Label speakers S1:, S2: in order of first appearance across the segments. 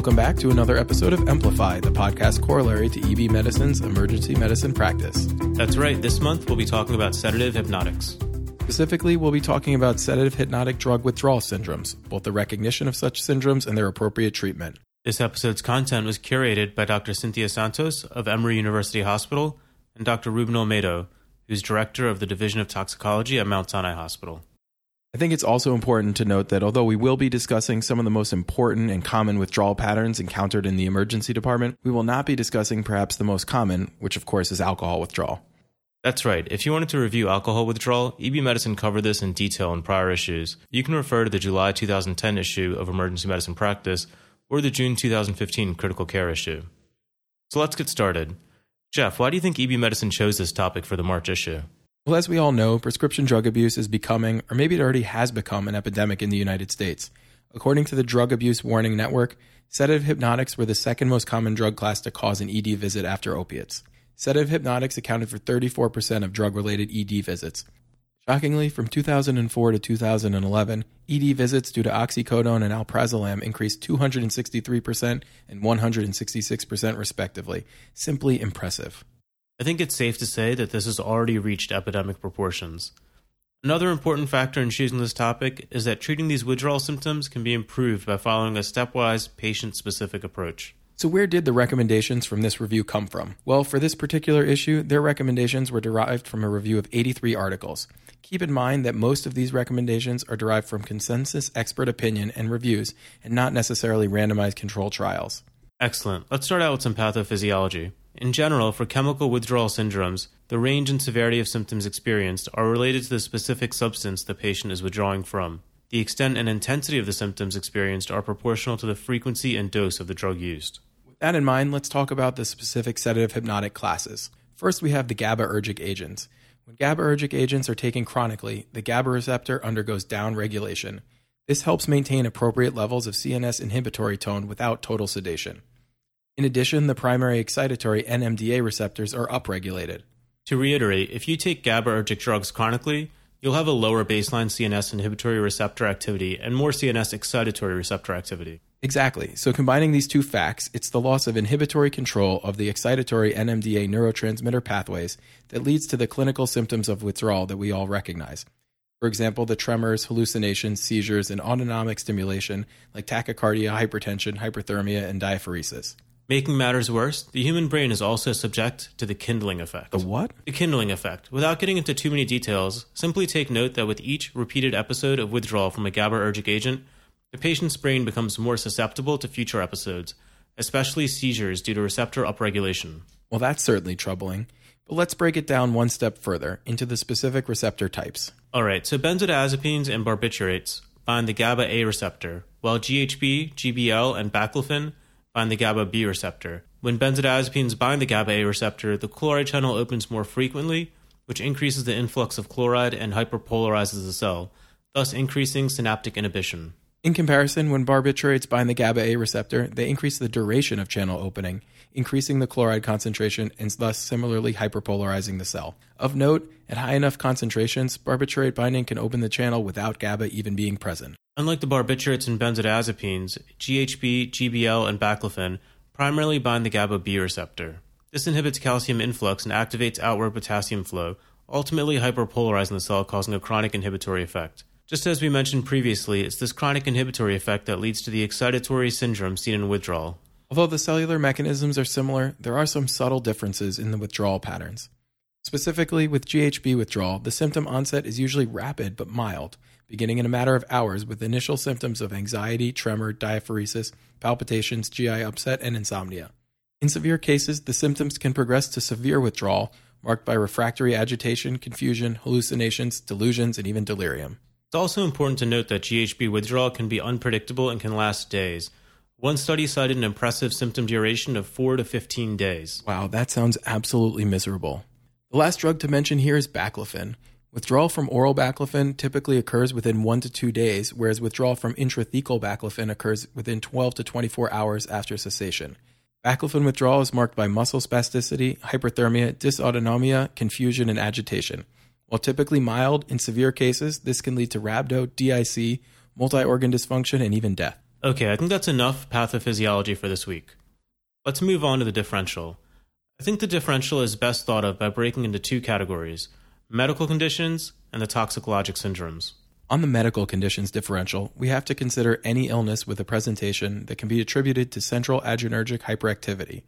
S1: Welcome back to another episode of Amplify, the podcast corollary to EB Medicine's emergency medicine practice.
S2: That's right, this month we'll be talking about sedative hypnotics.
S1: Specifically, we'll be talking about sedative hypnotic drug withdrawal syndromes, both the recognition of such syndromes and their appropriate treatment.
S2: This episode's content was curated by Dr. Cynthia Santos of Emory University Hospital and Dr. Ruben Olmedo, who's director of the Division of Toxicology at Mount Sinai Hospital.
S1: I think it's also important to note that although we will be discussing some of the most important and common withdrawal patterns encountered in the emergency department, we will not be discussing perhaps the most common, which of course is alcohol withdrawal.
S2: That's right. If you wanted to review alcohol withdrawal, EB Medicine covered this in detail in prior issues. You can refer to the July 2010 issue of Emergency Medicine Practice or the June 2015 Critical Care issue. So let's get started. Jeff, why do you think EB Medicine chose this topic for the March issue?
S1: Well, as we all know, prescription drug abuse is becoming, or maybe it already has become, an epidemic in the United States. According to the Drug Abuse Warning Network, sedative hypnotics were the second most common drug class to cause an ED visit after opiates. Sedative hypnotics accounted for 34% of drug related ED visits. Shockingly, from 2004 to 2011, ED visits due to oxycodone and alprazolam increased 263% and 166% respectively. Simply impressive.
S2: I think it's safe to say that this has already reached epidemic proportions. Another important factor in choosing this topic is that treating these withdrawal symptoms can be improved by following a stepwise, patient specific approach.
S1: So, where did the recommendations from this review come from? Well, for this particular issue, their recommendations were derived from a review of 83 articles. Keep in mind that most of these recommendations are derived from consensus expert opinion and reviews, and not necessarily randomized control trials.
S2: Excellent. Let's start out with some pathophysiology. In general, for chemical withdrawal syndromes, the range and severity of symptoms experienced are related to the specific substance the patient is withdrawing from. The extent and intensity of the symptoms experienced are proportional to the frequency and dose of the drug used.
S1: With that in mind, let's talk about the specific sedative hypnotic classes. First, we have the GABAergic agents. When GABAergic agents are taken chronically, the GABA receptor undergoes downregulation. This helps maintain appropriate levels of CNS inhibitory tone without total sedation. In addition, the primary excitatory NMDA receptors are upregulated.
S2: To reiterate, if you take GABAergic drugs chronically, you'll have a lower baseline CNS inhibitory receptor activity and more CNS excitatory receptor activity.
S1: Exactly. So, combining these two facts, it's the loss of inhibitory control of the excitatory NMDA neurotransmitter pathways that leads to the clinical symptoms of withdrawal that we all recognize. For example, the tremors, hallucinations, seizures, and autonomic stimulation like tachycardia, hypertension, hyperthermia, and diaphoresis.
S2: Making matters worse, the human brain is also subject to the kindling effect.
S1: The what?
S2: The kindling effect. Without getting into too many details, simply take note that with each repeated episode of withdrawal from a GABAergic agent, the patient's brain becomes more susceptible to future episodes, especially seizures due to receptor upregulation.
S1: Well, that's certainly troubling. But let's break it down one step further into the specific receptor types.
S2: All right, so benzodiazepines and barbiturates bind the GABA A receptor, while GHB, GBL, and baclofen bind the GABA B receptor. When benzodiazepines bind the GABA A receptor, the chloride channel opens more frequently, which increases the influx of chloride and hyperpolarizes the cell, thus increasing synaptic inhibition.
S1: In comparison, when barbiturates bind the GABA A receptor, they increase the duration of channel opening, increasing the chloride concentration and thus similarly hyperpolarizing the cell. Of note, at high enough concentrations, barbiturate binding can open the channel without GABA even being present.
S2: Unlike the barbiturates and benzodiazepines, GHB, GBL, and baclofen primarily bind the GABA B receptor. This inhibits calcium influx and activates outward potassium flow, ultimately hyperpolarizing the cell, causing a chronic inhibitory effect. Just as we mentioned previously, it's this chronic inhibitory effect that leads to the excitatory syndrome seen in withdrawal.
S1: Although the cellular mechanisms are similar, there are some subtle differences in the withdrawal patterns. Specifically, with GHB withdrawal, the symptom onset is usually rapid but mild, beginning in a matter of hours with initial symptoms of anxiety, tremor, diaphoresis, palpitations, GI upset, and insomnia. In severe cases, the symptoms can progress to severe withdrawal, marked by refractory agitation, confusion, hallucinations, delusions, and even delirium.
S2: It's also important to note that GHB withdrawal can be unpredictable and can last days. One study cited an impressive symptom duration of 4 to 15 days.
S1: Wow, that sounds absolutely miserable. The last drug to mention here is baclofen. Withdrawal from oral baclofen typically occurs within 1 to 2 days, whereas withdrawal from intrathecal baclofen occurs within 12 to 24 hours after cessation. Baclofen withdrawal is marked by muscle spasticity, hyperthermia, dysautonomia, confusion, and agitation. While typically mild, in severe cases, this can lead to rhabdo, DIC, multi organ dysfunction, and even death.
S2: Okay, I think that's enough pathophysiology for this week. Let's move on to the differential. I think the differential is best thought of by breaking into two categories medical conditions and the toxicologic syndromes.
S1: On the medical conditions differential, we have to consider any illness with a presentation that can be attributed to central adrenergic hyperactivity.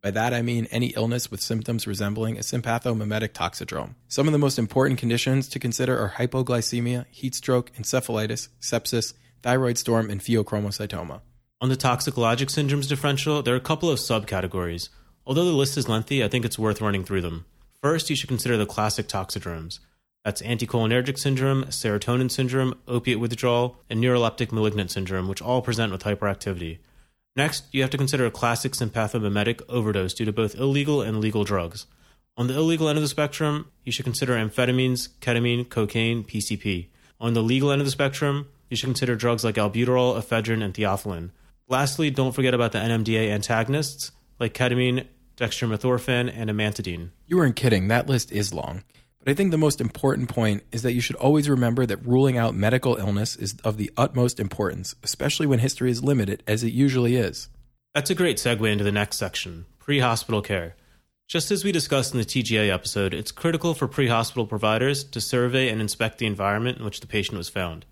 S1: By that I mean any illness with symptoms resembling a sympathomimetic toxidrome. Some of the most important conditions to consider are hypoglycemia, heat stroke, encephalitis, sepsis, thyroid storm, and pheochromocytoma.
S2: On the toxicologic syndromes differential, there are a couple of subcategories. Although the list is lengthy, I think it's worth running through them. First, you should consider the classic toxidromes. That's anticholinergic syndrome, serotonin syndrome, opiate withdrawal, and neuroleptic malignant syndrome, which all present with hyperactivity. Next, you have to consider a classic sympathomimetic overdose due to both illegal and legal drugs. On the illegal end of the spectrum, you should consider amphetamines, ketamine, cocaine, PCP. On the legal end of the spectrum, you should consider drugs like albuterol, ephedrine, and theophylline. Lastly, don't forget about the NMDA antagonists like ketamine, dextromethorphan, and amantadine.
S1: You weren't kidding, that list is long. But I think the most important point is that you should always remember that ruling out medical illness is of the utmost importance, especially when history is limited, as it usually is.
S2: That's a great segue into the next section pre hospital care. Just as we discussed in the TGA episode, it's critical for pre hospital providers to survey and inspect the environment in which the patient was found.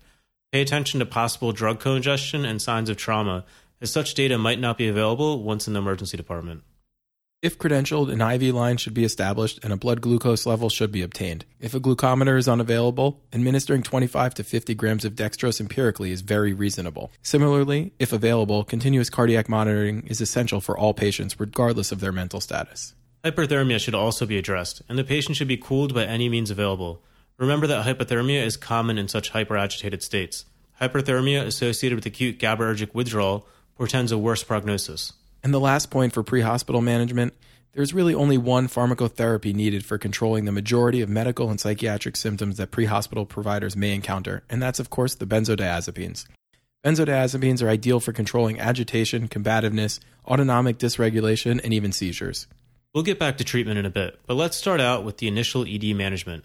S2: Pay attention to possible drug co-ingestion and signs of trauma, as such data might not be available once in the emergency department.
S1: If credentialed, an IV line should be established and a blood glucose level should be obtained. If a glucometer is unavailable, administering 25 to 50 grams of dextrose empirically is very reasonable. Similarly, if available, continuous cardiac monitoring is essential for all patients regardless of their mental status.
S2: Hyperthermia should also be addressed, and the patient should be cooled by any means available. Remember that hypothermia is common in such hyperagitated states. Hyperthermia associated with acute GABAergic withdrawal portends a worse prognosis.
S1: And the last point for pre hospital management there's really only one pharmacotherapy needed for controlling the majority of medical and psychiatric symptoms that pre hospital providers may encounter, and that's, of course, the benzodiazepines. Benzodiazepines are ideal for controlling agitation, combativeness, autonomic dysregulation, and even seizures.
S2: We'll get back to treatment in a bit, but let's start out with the initial ED management.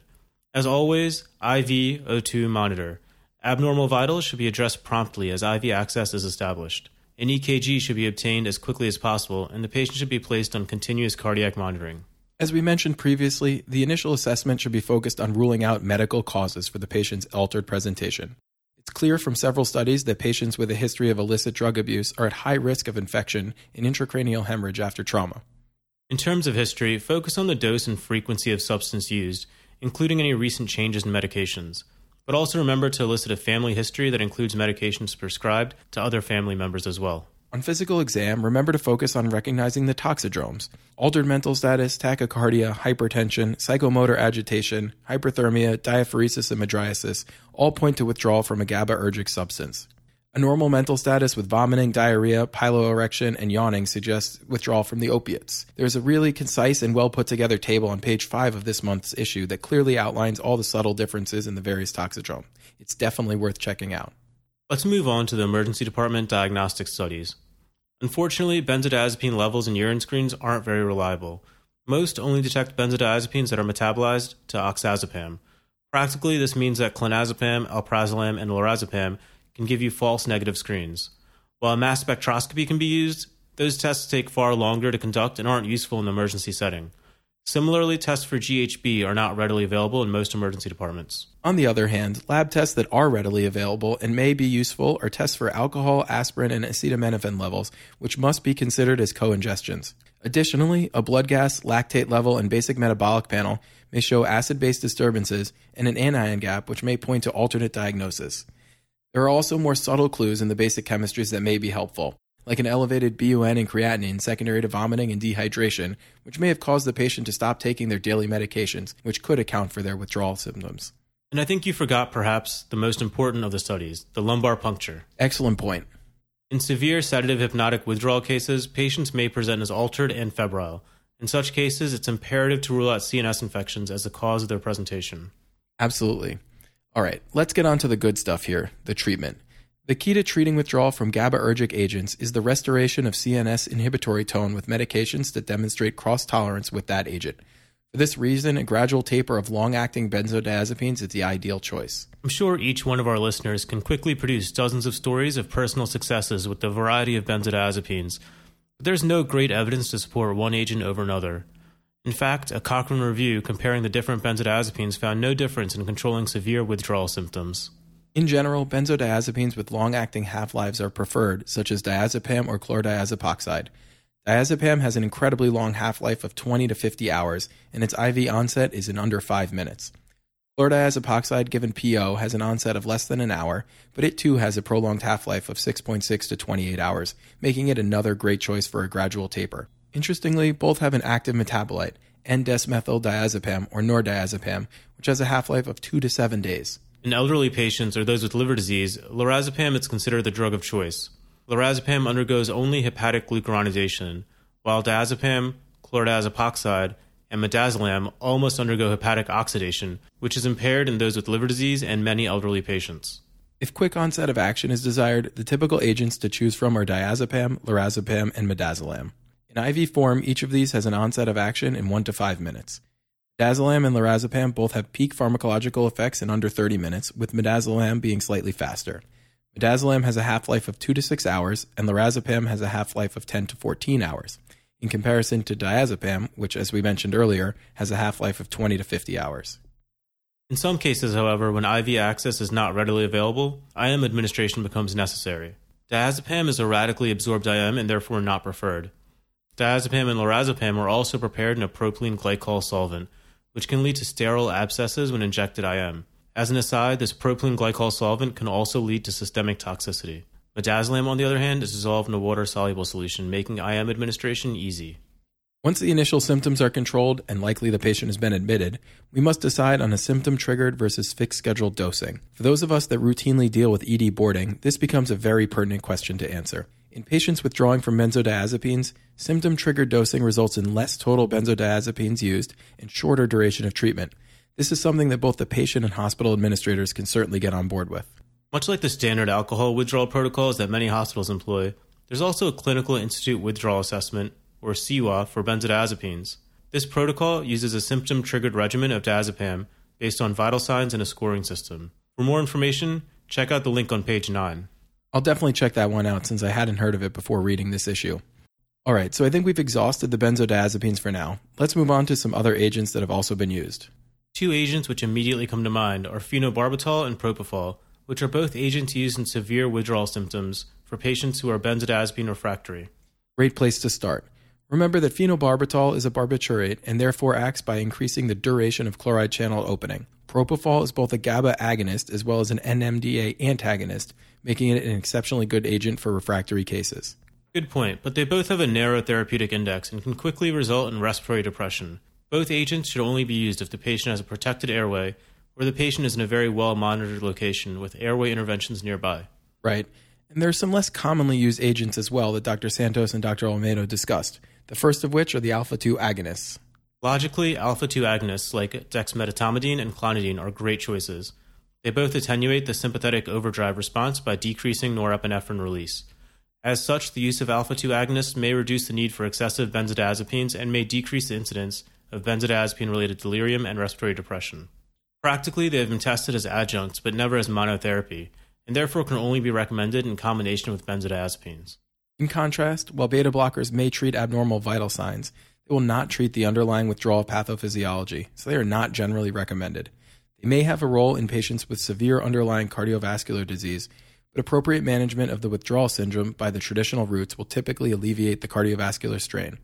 S2: As always, IV O2 monitor. Abnormal vitals should be addressed promptly as IV access is established. An EKG should be obtained as quickly as possible, and the patient should be placed on continuous cardiac monitoring.
S1: As we mentioned previously, the initial assessment should be focused on ruling out medical causes for the patient's altered presentation. It's clear from several studies that patients with a history of illicit drug abuse are at high risk of infection and intracranial hemorrhage after trauma.
S2: In terms of history, focus on the dose and frequency of substance used, including any recent changes in medications. But also remember to elicit a family history that includes medications prescribed to other family members as well.
S1: On physical exam, remember to focus on recognizing the toxidromes altered mental status, tachycardia, hypertension, psychomotor agitation, hyperthermia, diaphoresis, and mydriasis all point to withdrawal from a GABAergic substance. A normal mental status with vomiting, diarrhea, piloerection, and yawning suggests withdrawal from the opiates. There's a really concise and well put together table on page 5 of this month's issue that clearly outlines all the subtle differences in the various toxidrome. It's definitely worth checking out.
S2: Let's move on to the emergency department diagnostic studies. Unfortunately, benzodiazepine levels in urine screens aren't very reliable. Most only detect benzodiazepines that are metabolized to oxazepam. Practically, this means that clonazepam, alprazolam, and lorazepam can give you false negative screens. While mass spectroscopy can be used, those tests take far longer to conduct and aren't useful in the emergency setting. Similarly, tests for GHB are not readily available in most emergency departments.
S1: On the other hand, lab tests that are readily available and may be useful are tests for alcohol, aspirin, and acetaminophen levels, which must be considered as co-ingestions. Additionally, a blood gas, lactate level, and basic metabolic panel may show acid base disturbances and an anion gap, which may point to alternate diagnosis. There are also more subtle clues in the basic chemistries that may be helpful, like an elevated BUN and creatinine secondary to vomiting and dehydration, which may have caused the patient to stop taking their daily medications, which could account for their withdrawal symptoms.
S2: And I think you forgot perhaps the most important of the studies the lumbar puncture.
S1: Excellent point.
S2: In severe sedative hypnotic withdrawal cases, patients may present as altered and febrile. In such cases, it's imperative to rule out CNS infections as the cause of their presentation.
S1: Absolutely. All right, let's get on to the good stuff here the treatment. The key to treating withdrawal from GABAergic agents is the restoration of CNS inhibitory tone with medications that demonstrate cross tolerance with that agent. For this reason, a gradual taper of long acting benzodiazepines is the ideal choice.
S2: I'm sure each one of our listeners can quickly produce dozens of stories of personal successes with the variety of benzodiazepines, but there's no great evidence to support one agent over another. In fact, a Cochrane review comparing the different benzodiazepines found no difference in controlling severe withdrawal symptoms.
S1: In general, benzodiazepines with long acting half lives are preferred, such as diazepam or chlordiazepoxide. Diazepam has an incredibly long half life of 20 to 50 hours, and its IV onset is in under 5 minutes. Chlordiazepoxide given PO has an onset of less than an hour, but it too has a prolonged half life of 6.6 to 28 hours, making it another great choice for a gradual taper. Interestingly, both have an active metabolite, N-desmethyldiazepam or nordiazepam, which has a half life of 2 to 7 days.
S2: In elderly patients or those with liver disease, lorazepam is considered the drug of choice. Lorazepam undergoes only hepatic glucuronidation, while diazepam, chlordiazepoxide, and midazolam almost undergo hepatic oxidation, which is impaired in those with liver disease and many elderly patients.
S1: If quick onset of action is desired, the typical agents to choose from are diazepam, lorazepam, and midazolam. In IV form, each of these has an onset of action in 1 to 5 minutes. Midazolam and lorazepam both have peak pharmacological effects in under 30 minutes, with midazolam being slightly faster. Midazolam has a half life of 2 to 6 hours, and lorazepam has a half life of 10 to 14 hours, in comparison to diazepam, which, as we mentioned earlier, has a half life of 20 to 50 hours.
S2: In some cases, however, when IV access is not readily available, IM administration becomes necessary. Diazepam is a radically absorbed IM and therefore not preferred. Diazepam and lorazepam are also prepared in a propylene glycol solvent, which can lead to sterile abscesses when injected IM. As an aside, this propylene glycol solvent can also lead to systemic toxicity. Midazolam, on the other hand, is dissolved in a water soluble solution, making IM administration easy.
S1: Once the initial symptoms are controlled and likely the patient has been admitted, we must decide on a symptom triggered versus fixed scheduled dosing. For those of us that routinely deal with ED boarding, this becomes a very pertinent question to answer. In patients withdrawing from benzodiazepines, symptom triggered dosing results in less total benzodiazepines used and shorter duration of treatment. This is something that both the patient and hospital administrators can certainly get on board with.
S2: Much like the standard alcohol withdrawal protocols that many hospitals employ, there's also a Clinical Institute Withdrawal Assessment, or CIWA, for benzodiazepines. This protocol uses a symptom triggered regimen of diazepam based on vital signs and a scoring system. For more information, check out the link on page 9.
S1: I'll definitely check that one out since I hadn't heard of it before reading this issue. All right, so I think we've exhausted the benzodiazepines for now. Let's move on to some other agents that have also been used.
S2: Two agents which immediately come to mind are phenobarbital and propofol, which are both agents used in severe withdrawal symptoms for patients who are benzodiazepine refractory.
S1: Great place to start. Remember that phenobarbital is a barbiturate and therefore acts by increasing the duration of chloride channel opening. Propofol is both a GABA agonist as well as an NMDA antagonist, making it an exceptionally good agent for refractory cases.
S2: Good point, but they both have a narrow therapeutic index and can quickly result in respiratory depression. Both agents should only be used if the patient has a protected airway or the patient is in a very well monitored location with airway interventions nearby.
S1: Right. And there are some less commonly used agents as well that Dr. Santos and Dr. Olmedo discussed, the first of which are the alpha 2 agonists.
S2: Logically, alpha 2 agonists like dexmedetomidine and clonidine are great choices. They both attenuate the sympathetic overdrive response by decreasing norepinephrine release. As such, the use of alpha 2 agonists may reduce the need for excessive benzodiazepines and may decrease the incidence of benzodiazepine related delirium and respiratory depression. Practically, they have been tested as adjuncts, but never as monotherapy, and therefore can only be recommended in combination with benzodiazepines.
S1: In contrast, while beta blockers may treat abnormal vital signs, will not treat the underlying withdrawal pathophysiology, so they are not generally recommended. They may have a role in patients with severe underlying cardiovascular disease, but appropriate management of the withdrawal syndrome by the traditional routes will typically alleviate the cardiovascular strain.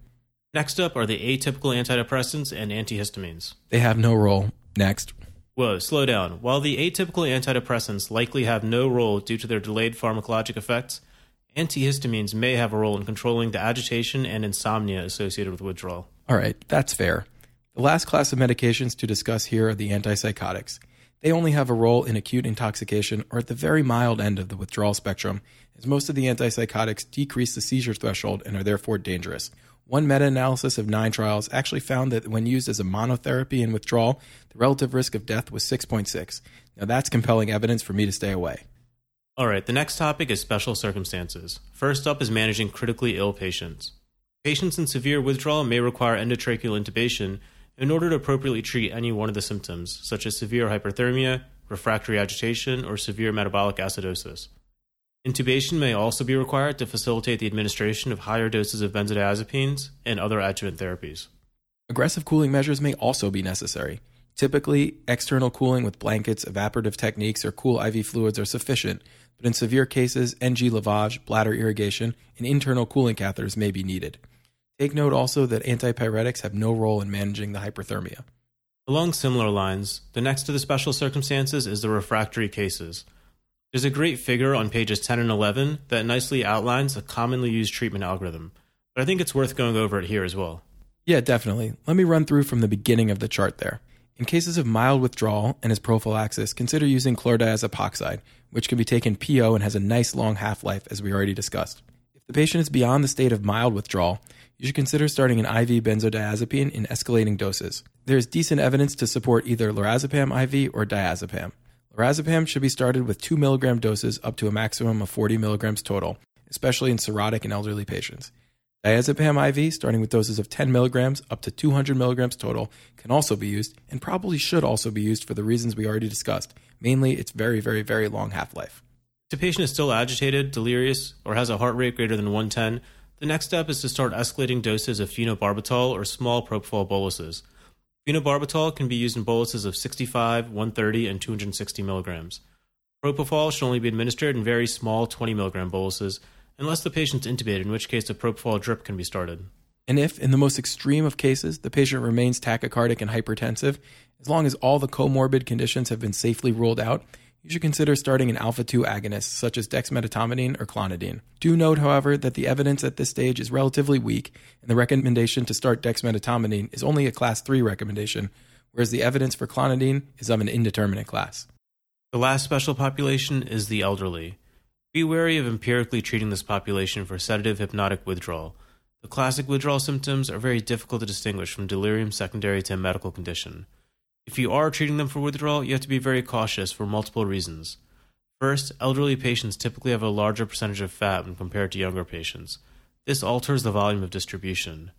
S2: Next up are the atypical antidepressants and antihistamines.
S1: They have no role. Next.
S2: Whoa, slow down. While the atypical antidepressants likely have no role due to their delayed pharmacologic effects, antihistamines may have a role in controlling the agitation and insomnia associated with withdrawal.
S1: All right, that's fair. The last class of medications to discuss here are the antipsychotics. They only have a role in acute intoxication or at the very mild end of the withdrawal spectrum, as most of the antipsychotics decrease the seizure threshold and are therefore dangerous. One meta analysis of nine trials actually found that when used as a monotherapy in withdrawal, the relative risk of death was 6.6. Now that's compelling evidence for me to stay away.
S2: All right, the next topic is special circumstances. First up is managing critically ill patients. Patients in severe withdrawal may require endotracheal intubation in order to appropriately treat any one of the symptoms, such as severe hyperthermia, refractory agitation, or severe metabolic acidosis. Intubation may also be required to facilitate the administration of higher doses of benzodiazepines and other adjuvant therapies.
S1: Aggressive cooling measures may also be necessary. Typically, external cooling with blankets, evaporative techniques, or cool IV fluids are sufficient, but in severe cases, NG lavage, bladder irrigation, and internal cooling catheters may be needed. Take note also that antipyretics have no role in managing the hyperthermia.
S2: Along similar lines, the next to the special circumstances is the refractory cases. There's a great figure on pages 10 and 11 that nicely outlines a commonly used treatment algorithm, but I think it's worth going over it here as well.
S1: Yeah, definitely. Let me run through from the beginning of the chart there. In cases of mild withdrawal and as prophylaxis, consider using chlordiazepoxide, which can be taken PO and has a nice long half life, as we already discussed. If the patient is beyond the state of mild withdrawal, you should consider starting an IV benzodiazepine in escalating doses. There is decent evidence to support either lorazepam IV or diazepam. Lorazepam should be started with 2 mg doses up to a maximum of 40 mg total, especially in cirrhotic and elderly patients. Diazepam IV, starting with doses of 10 mg up to 200 mg total, can also be used and probably should also be used for the reasons we already discussed, mainly its very, very, very long half life.
S2: If the patient is still agitated, delirious, or has a heart rate greater than 110, the next step is to start escalating doses of phenobarbital or small propofol boluses. Phenobarbital can be used in boluses of 65, 130, and 260 milligrams. Propofol should only be administered in very small 20 milligram boluses, unless the patient's intubated, in which case a propofol drip can be started.
S1: And if, in the most extreme of cases, the patient remains tachycardic and hypertensive, as long as all the comorbid conditions have been safely ruled out, you should consider starting an alpha 2 agonist such as dexmedetomidine or clonidine. Do note, however, that the evidence at this stage is relatively weak, and the recommendation to start dexmedetomidine is only a class 3 recommendation, whereas the evidence for clonidine is of an indeterminate class.
S2: The last special population is the elderly. Be wary of empirically treating this population for sedative hypnotic withdrawal. The classic withdrawal symptoms are very difficult to distinguish from delirium secondary to a medical condition. If you are treating them for withdrawal, you have to be very cautious for multiple reasons. First, elderly patients typically have a larger percentage of fat when compared to younger patients. This alters the volume of distribution.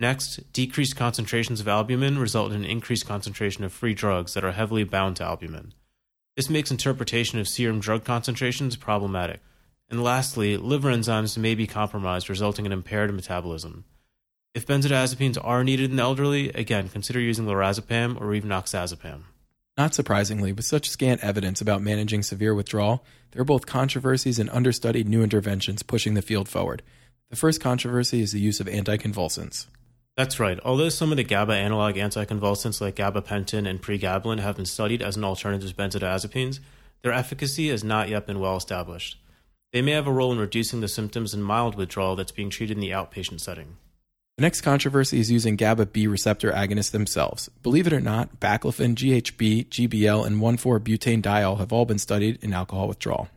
S2: Next, decreased concentrations of albumin result in an increased concentration of free drugs that are heavily bound to albumin. This makes interpretation of serum drug concentrations problematic. And lastly, liver enzymes may be compromised, resulting in impaired metabolism. If benzodiazepines are needed in the elderly, again, consider using lorazepam or even oxazepam.
S1: Not surprisingly, with such scant evidence about managing severe withdrawal, there are both controversies and understudied new interventions pushing the field forward. The first controversy is the use of anticonvulsants.
S2: That's right. Although some of the GABA analog anticonvulsants like gabapentin and pregabalin have been studied as an alternative to benzodiazepines, their efficacy has not yet been well established. They may have a role in reducing the symptoms in mild withdrawal that's being treated in the outpatient setting.
S1: The next controversy is using GABA B receptor agonists themselves. Believe it or not, baclofen, GHB, GBL, and 1,4-butane diol have all been studied in alcohol withdrawal.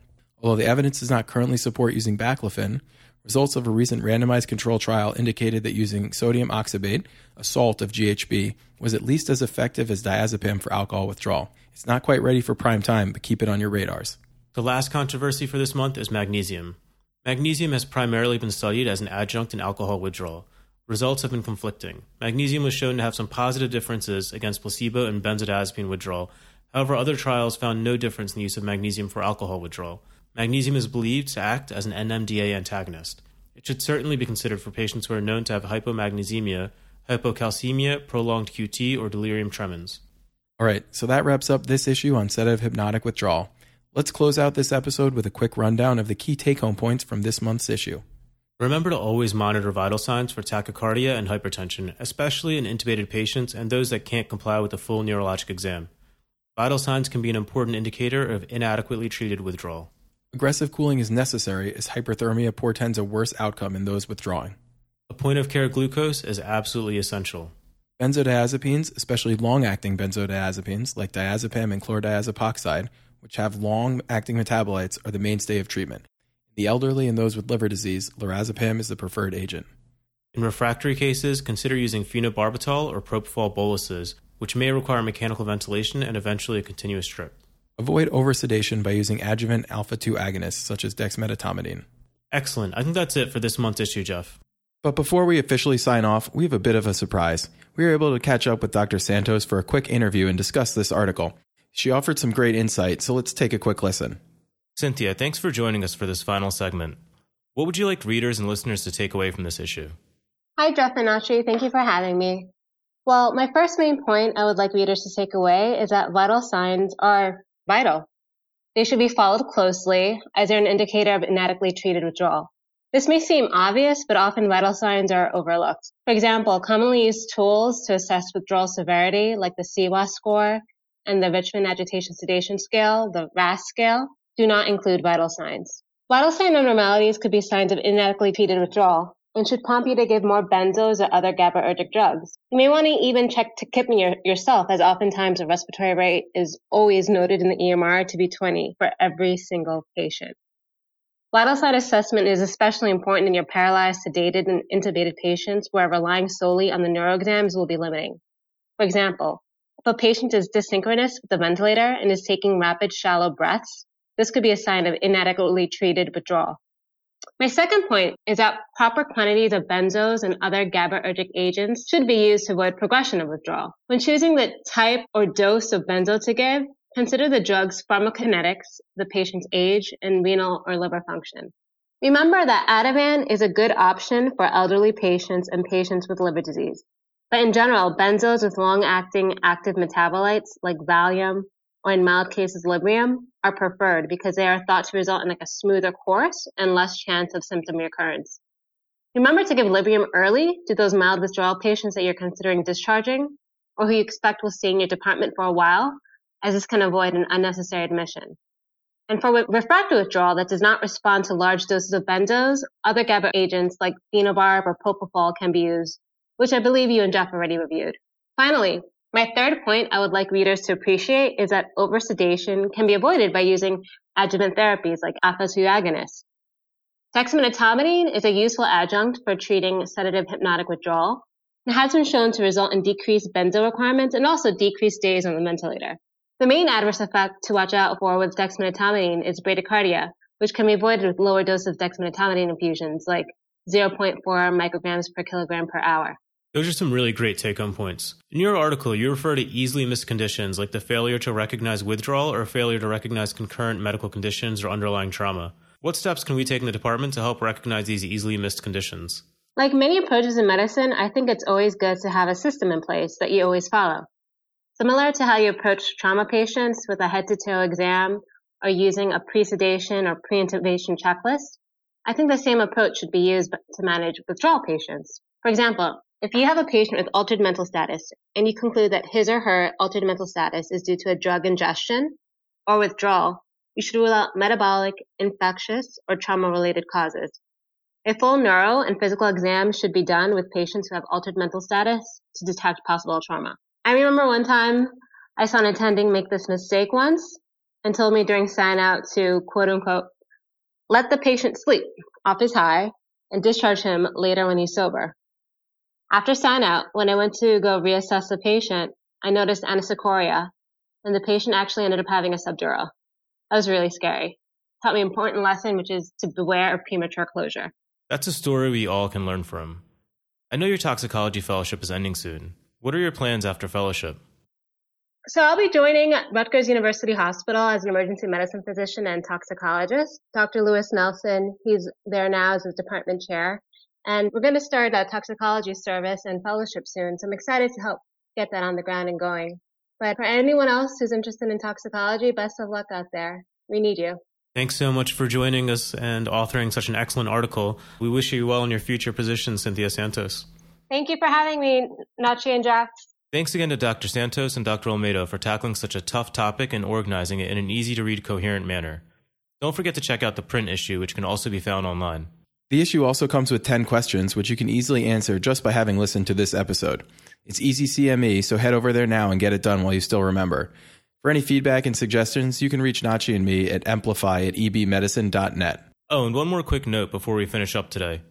S1: Although the evidence does not currently support using baclofen, results of a recent randomized control trial indicated that using sodium oxybate, a salt of GHB, was at least as effective as diazepam for alcohol withdrawal. It's not quite ready for prime time, but keep it on your radars.
S2: The last controversy for this month is magnesium. Magnesium has primarily been studied as an adjunct in alcohol withdrawal. Results have been conflicting. Magnesium was shown to have some positive differences against placebo and benzodiazepine withdrawal. However, other trials found no difference in the use of magnesium for alcohol withdrawal. Magnesium is believed to act as an NMDA antagonist. It should certainly be considered for patients who are known to have hypomagnesemia, hypocalcemia, prolonged QT, or delirium tremens.
S1: All right, so that wraps up this issue on sedative hypnotic withdrawal. Let's close out this episode with a quick rundown of the key take home points from this month's issue.
S2: Remember to always monitor vital signs for tachycardia and hypertension, especially in intubated patients and those that can't comply with a full neurologic exam. Vital signs can be an important indicator of inadequately treated withdrawal.
S1: Aggressive cooling is necessary as hyperthermia portends a worse outcome in those withdrawing.
S2: A point of care glucose is absolutely essential.
S1: Benzodiazepines, especially long acting benzodiazepines like diazepam and chlordiazepoxide, which have long acting metabolites, are the mainstay of treatment In the elderly and those with liver disease, lorazepam is the preferred agent.
S2: In refractory cases, consider using phenobarbital or propofol boluses, which may require mechanical ventilation and eventually a continuous drip.
S1: Avoid oversedation by using adjuvant alpha 2 agonists such as dexmedetomidine.
S2: Excellent. I think that's it for this month's issue, Jeff.
S1: But before we officially sign off, we have a bit of a surprise. We were able to catch up with Dr. Santos for a quick interview and discuss this article. She offered some great insight, so let's take a quick listen.
S2: Cynthia, thanks for joining us for this final segment. What would you like readers and listeners to take away from this issue?
S3: Hi, Jeff and Nachi. Thank you for having me. Well, my first main point I would like readers to take away is that vital signs are vital. They should be followed closely as they're an indicator of inadequately treated withdrawal. This may seem obvious, but often vital signs are overlooked. For example, commonly used tools to assess withdrawal severity, like the CWAS score and the Richmond Agitation Sedation Scale, the RASS scale, do not include vital signs. Vital sign abnormalities could be signs of inadequately treated withdrawal and should prompt you to give more benzos or other GABAergic drugs. You may want to even check tachypnea yourself, as oftentimes the respiratory rate is always noted in the EMR to be 20 for every single patient. Vital sign assessment is especially important in your paralyzed, sedated, and intubated patients where relying solely on the neuro neuroexams will be limiting. For example, if a patient is dyssynchronous with the ventilator and is taking rapid, shallow breaths, this could be a sign of inadequately treated withdrawal. My second point is that proper quantities of benzos and other GABAergic agents should be used to avoid progression of withdrawal. When choosing the type or dose of benzo to give, consider the drug's pharmacokinetics, the patient's age, and renal or liver function. Remember that Ativan is a good option for elderly patients and patients with liver disease. But in general, benzos with long-acting active metabolites like Valium or in mild cases Librium are preferred because they are thought to result in like a smoother course and less chance of symptom recurrence. Remember to give Librium early to those mild withdrawal patients that you're considering discharging or who you expect will stay in your department for a while, as this can avoid an unnecessary admission. And for refractory withdrawal that does not respond to large doses of benzos, other GABA agents like phenobarb or propofol can be used, which I believe you and Jeff already reviewed. Finally, my third point I would like readers to appreciate is that oversedation can be avoided by using adjuvant therapies like alpha-2 agonists. Dexmedetomidine is a useful adjunct for treating sedative hypnotic withdrawal and has been shown to result in decreased benzo requirements and also decreased days on the ventilator. The main adverse effect to watch out for with dexmedetomidine is bradycardia, which can be avoided with lower doses of dexmedetomidine infusions like 0.4 micrograms per kilogram per hour.
S2: Those are some really great take home points. In your article, you refer to easily missed conditions like the failure to recognize withdrawal or failure to recognize concurrent medical conditions or underlying trauma. What steps can we take in the department to help recognize these easily missed conditions?
S3: Like many approaches in medicine, I think it's always good to have a system in place that you always follow. Similar to how you approach trauma patients with a head to toe exam or using a pre sedation or pre intubation checklist, I think the same approach should be used to manage withdrawal patients. For example, if you have a patient with altered mental status and you conclude that his or her altered mental status is due to a drug ingestion or withdrawal, you should rule out metabolic, infectious, or trauma related causes. A full neuro and physical exam should be done with patients who have altered mental status to detect possible trauma. I remember one time I saw an attending make this mistake once and told me during sign out to quote unquote, let the patient sleep off his high and discharge him later when he's sober. After sign out, when I went to go reassess the patient, I noticed anisocoria, and the patient actually ended up having a subdural. That was really scary. Taught me an important lesson, which is to beware of premature closure.
S2: That's a story we all can learn from. I know your toxicology fellowship is ending soon. What are your plans after fellowship?
S3: So I'll be joining Rutgers University Hospital as an emergency medicine physician and toxicologist. Dr. Lewis Nelson, he's there now as his department chair. And we're going to start a toxicology service and fellowship soon. So I'm excited to help get that on the ground and going. But for anyone else who's interested in toxicology, best of luck out there. We need you.
S2: Thanks so much for joining us and authoring such an excellent article. We wish you well in your future position, Cynthia Santos.
S3: Thank you for having me, Nachi and Jack.
S2: Thanks again to Dr. Santos and Dr. Olmedo for tackling such a tough topic and organizing it in an easy to read, coherent manner. Don't forget to check out the print issue, which can also be found online.
S1: The issue also comes with 10 questions, which you can easily answer just by having listened to this episode. It's easy CME, so head over there now and get it done while you still remember. For any feedback and suggestions, you can reach Nachi and me at amplify at ebmedicine.net.
S2: Oh, and one more quick note before we finish up today.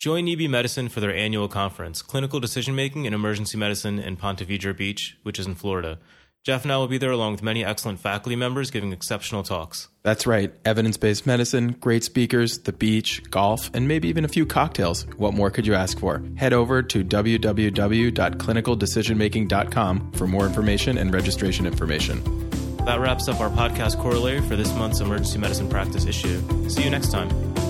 S2: Join EB Medicine for their annual conference, Clinical Decision Making in Emergency Medicine in Ponte Vedra Beach, which is in Florida. Jeff and I will be there along with many excellent faculty members giving exceptional talks.
S1: That's right. Evidence based medicine, great speakers, the beach, golf, and maybe even a few cocktails. What more could you ask for? Head over to www.clinicaldecisionmaking.com for more information and registration information.
S2: That wraps up our podcast corollary for this month's emergency medicine practice issue. See you next time.